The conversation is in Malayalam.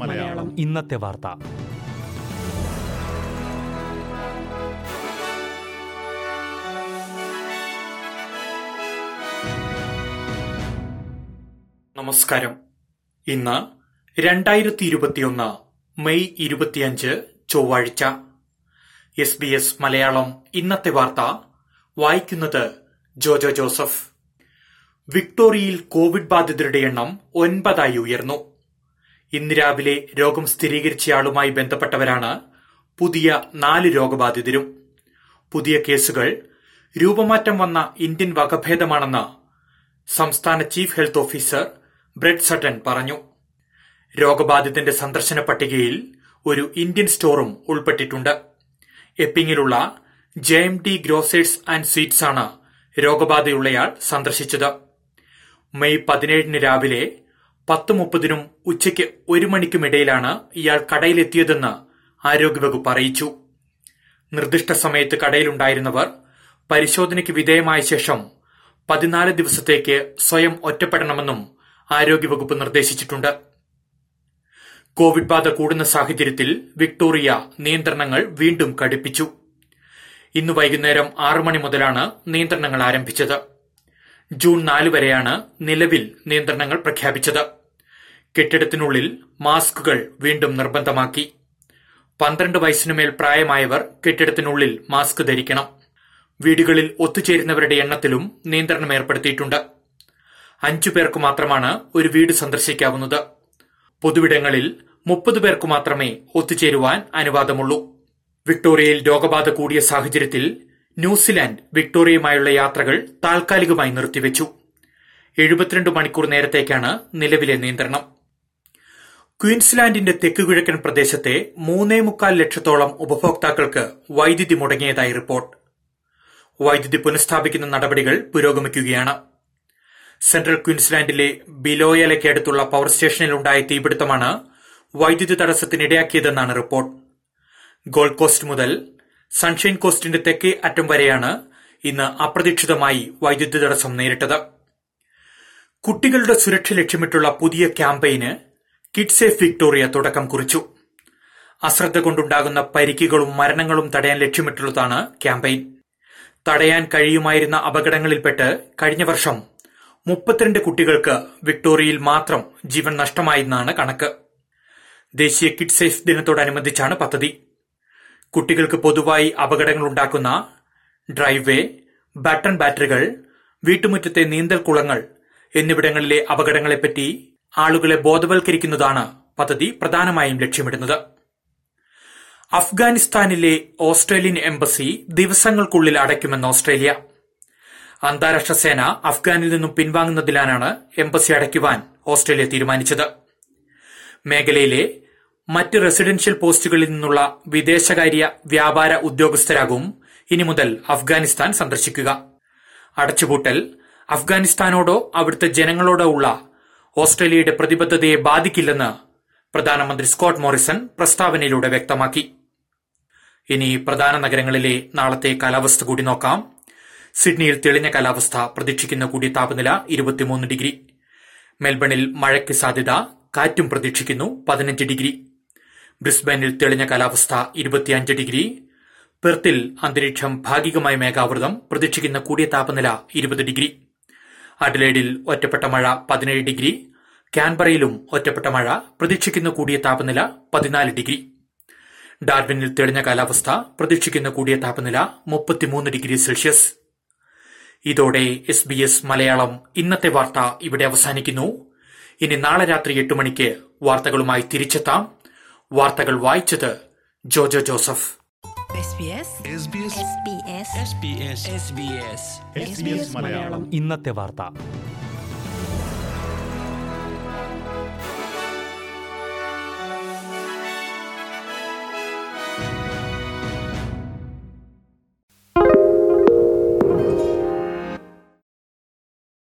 മലയാളം. ഇന്നത്തെ വാർത്ത. നമസ്കാരം. ഇന്ന് രണ്ടായിരത്തി ഇരുപത്തിയൊന്ന് മെയ് ഇരുപത്തിയഞ്ച് ചൊവ്വാഴ്ച. എസ് ബി എസ് മലയാളം ഇന്നത്തെ വാർത്ത. വായിക്കുന്നത് ജോജോ ജോസഫ്. വിക്ടോറിയയിൽ കോവിഡ് ബാധിതരുടെ എണ്ണം ഒൻപതായി ഉയർന്നു. ഇന്ന് രാവിലെ രോഗം സ്ഥിരീകരിച്ചയാളുമായി ബന്ധപ്പെട്ടവരാണ് പുതിയ നാല് രോഗബാധിതരും. പുതിയ കേസുകൾ രൂപമാറ്റം വന്ന ഇന്ത്യൻ വകഭേദമാണെന്ന് സംസ്ഥാന chief health officer Brad Sutton പറഞ്ഞു. രോഗബാധിതന്റെ സന്ദർശന പട്ടികയിൽ ഒരു ഇന്ത്യൻ സ്റ്റോറും ഉൾപ്പെട്ടിട്ടുണ്ട്. എപ്പിങ്ങിലുള്ള J M T grocers and സ്വീറ്റ്സാണ് രോഗബാധയുള്ളയാൾ സന്ദർശിച്ചത്. മെയ് പതിനേഴിന് രാവിലെ പത്ത് മുപ്പതിനും ഉച്ചയ്ക്ക് ഒരു മണിക്കുമിടയിലാണ് ഇയാൾ കടയിലെത്തിയതെന്ന് ആരോഗ്യവകുപ്പ് അറിയിച്ചു. നിർദ്ദിഷ്ട സമയത്ത് കടയിലുണ്ടായിരുന്നവർ പരിശോധനയ്ക്ക് വിധേയമായ ശേഷം പതിനാല് ദിവസത്തേക്ക് സ്വയം ഒറ്റപ്പെടണമെന്നും ആരോഗ്യവകുപ്പ് നിർദ്ദേശിച്ചിട്ടുണ്ട്. കോവിഡ് ബാധ കൂടുന്ന സാഹചര്യത്തിൽ വിക്ടോറിയ നിയന്ത്രണങ്ങൾ വീണ്ടും കടുപ്പിച്ചു. ഇന്ന് വൈകുന്നേരം ആറു മണി മുതലാണ് നിയന്ത്രണങ്ങൾ ആരംഭിച്ചത്. ജൂൺ നാല് വരെയാണ് നിലവിൽ നിയന്ത്രണങ്ങൾ പ്രഖ്യാപിച്ചത്. കെട്ടിടത്തിനുള്ളിൽ മാസ്കുകൾ വീണ്ടും നിർബന്ധമാക്കി. പന്ത്രണ്ട് വയസ്സിനുമേൽ പ്രായമായവർ കെട്ടിടത്തിനുള്ളിൽ മാസ്ക് ധരിക്കണം. വീടുകളിൽ ഒത്തുചേരുന്നവരുടെ എണ്ണത്തിലും നിയന്ത്രണം ഏർപ്പെടുത്തിയിട്ടുണ്ട്. അഞ്ചു പേർക്ക് മാത്രമാണ് ഒരു വീട് സന്ദർശിക്കാവുന്നത്. പൊതുവിടങ്ങളിൽ മുപ്പത് പേർക്ക് മാത്രമേ ഒത്തുചേരുവാൻ അനുവാദമുള്ളൂ. വിക്ടോറിയയിൽ രോഗബാധ കൂടിയ സാഹചര്യത്തിൽ ന്യൂസിലാൻഡ് വിക്ടോറിയയുമായുള്ള യാത്രകൾ താൽക്കാലികമായി നിർത്തിവച്ചു. എഴുപത്തിരണ്ട് മണിക്കൂർ നേരത്തേക്കാണ് നിലവിലെ നിയന്ത്രണം. ക്വീൻസ്ലാൻഡിന്റെ തെക്കുകിഴക്കൻ പ്രദേശത്തെ മൂന്നേ മുക്കാൽ ലക്ഷത്തോളം ഉപഭോക്താക്കൾക്ക് വൈദ്യുതി മുടങ്ങിയതായി റിപ്പോർട്ട്. വൈദ്യുതി പുനഃസ്ഥാപിക്കുന്ന നടപടികൾ പുരോഗമിക്കുകയാണ്. സെൻട്രൽ ക്വീൻസ്ലാൻഡിലെ ബിലോയലയ്ക്ക് അടുത്തുള്ള പവർ സ്റ്റേഷനിലുണ്ടായ തീപിടുത്തമാണ് വൈദ്യുതി തടസ്സത്തിനിടയാക്കിയതെന്നാണ് റിപ്പോർട്ട്. ഗോൾഡ് കോസ്റ്റ് മുതൽ സൺഷൈൻ കോസ്റ്റിന്റെ തെക്കേ അറ്റം വരെയാണ് ഇന്ന് അപ്രതീക്ഷിതമായി വൈദ്യുതി തടസ്സം നേരിട്ടത്. കുട്ടികളുടെ സുരക്ഷ ലക്ഷ്യമിട്ടുള്ള പുതിയ ക്യാമ്പയിന് കിഡ്സ് സേഫ് വിക്ടോറിയ തുടക്കം കുറിച്ചു. അശ്രദ്ധ കൊണ്ടുണ്ടാകുന്ന പരിക്കുകളും മരണങ്ങളും തടയാൻ ലക്ഷ്യമിട്ടുള്ളതാണ് ക്യാമ്പയിൻ. തടയാൻ കഴിയുമായിരുന്ന അപകടങ്ങളിൽപ്പെട്ട് കഴിഞ്ഞ വർഷം മുപ്പത്തിരണ്ട് കുട്ടികൾക്ക് വിക്ടോറിയയിൽ മാത്രം ജീവൻ നഷ്ടമായെന്നാണ് കണക്ക്. ദേശീയ കിഡ് സേഫ് ദിനത്തോടനുബന്ധിച്ചാണ് പദ്ധതി. കുട്ടികൾക്ക് പൊതുവായി അപകടങ്ങൾ ഉണ്ടാക്കുന്ന ഡ്രൈവ് ബട്ടൺ ബാറ്ററികൾ വീട്ടുമുറ്റത്തെ നീന്തൽ കുളങ്ങൾ എന്നിവിടങ്ങളിലെ അപകടങ്ങളെപ്പറ്റി ആളുകളെ ബോധവൽക്കരിക്കുന്നതാണ് പദ്ധതി പ്രധാനമായും ലക്ഷ്യമിടുന്നത്. അഫ്ഗാനിസ്ഥാനിലെ ഓസ്ട്രേലിയൻ എംബസി ദിവസങ്ങൾക്കുള്ളിൽ അടയ്ക്കുമെന്ന് ഓസ്ട്രേലിയ. അന്താരാഷ്ട്ര സേന അഫ്ഗാനിൽ നിന്നും പിൻവാങ്ങുന്നതിലാണ് എംബസി അടയ്ക്കുവാൻ ഓസ്ട്രേലിയ തീരുമാനിച്ചത്. മേഖലയിലെ മറ്റ് റെസിഡൻഷ്യൽ പോസ്റ്റുകളിൽ നിന്നുള്ള വിദേശകാര്യ വ്യാപാര ഉദ്യോഗസ്ഥരാകും ഇനി മുതൽ അഫ്ഗാനിസ്ഥാൻ സന്ദർശിക്കുക. അടച്ചുപൂട്ടൽ അഫ്ഗാനിസ്ഥാനോടോ അവിടുത്തെ ജനങ്ങളോടോ ഉള്ള ഓസ്ട്രേലിയയുടെ പ്രതിബദ്ധതയെ ബാധിക്കില്ലെന്ന് പ്രധാനമന്ത്രി സ്കോട്ട് മോറിസൺ പ്രസ്താവനയിലൂടെ വ്യക്തമാക്കി. ഇനി പ്രധാന നഗരങ്ങളിലെ നാളത്തെ കാലാവസ്ഥ കൂടി നോക്കാം. സിഡ്നിയിൽ തെളിഞ്ഞ കാലാവസ്ഥ പ്രതീക്ഷിക്കുന്ന കൂടി താപനില ഇരുപത്തിമൂന്ന് ഡിഗ്രി. മെൽബണിൽ മഴയ്ക്ക് സാധ്യത കാറ്റും പ്രതീക്ഷിക്കുന്നു പതിനഞ്ച് ഡിഗ്രി. ബ്രിസ്ബനിൽ തെളിഞ്ഞ കാലാവസ്ഥ ഇരുപത്തിയഞ്ച് ഡിഗ്രി. പെർത്തിൽ അന്തരീക്ഷം ഭാഗികമായ മേഘാവൃതം പ്രതീക്ഷിക്കുന്ന കൂടിയ താപനില ഇരുപത് ഡിഗ്രി. അഡലേഡിൽ ഒറ്റപ്പെട്ട മഴ പതിനേഴ് ഡിഗ്രി. കാൻബറയിലും ഒറ്റപ്പെട്ട മഴ പ്രതീക്ഷിക്കുന്ന കൂടിയ താപനില പതിനാല് ഡിഗ്രി. ഡാർബിനിൽ തെളിഞ്ഞ കാലാവസ്ഥ പ്രതീക്ഷിക്കുന്ന കൂടിയ താപനില മുപ്പത്തിമൂന്ന് ഡിഗ്രി സെൽഷ്യസ്. ഇതോടെ എസ് ബി എസ് മലയാളം ഇന്നത്തെ വാർത്ത ഇവിടെ അവസാനിക്കുന്നു. ഇനി നാളെ രാത്രി എട്ട് മണിക്ക് വാർത്തകളുമായി തിരിച്ചെത്താം വാർത്തകൾ വായിച്ചത് ജോജോ ജോസഫ്. SBS ഇന്നത്തെ വാർത്ത.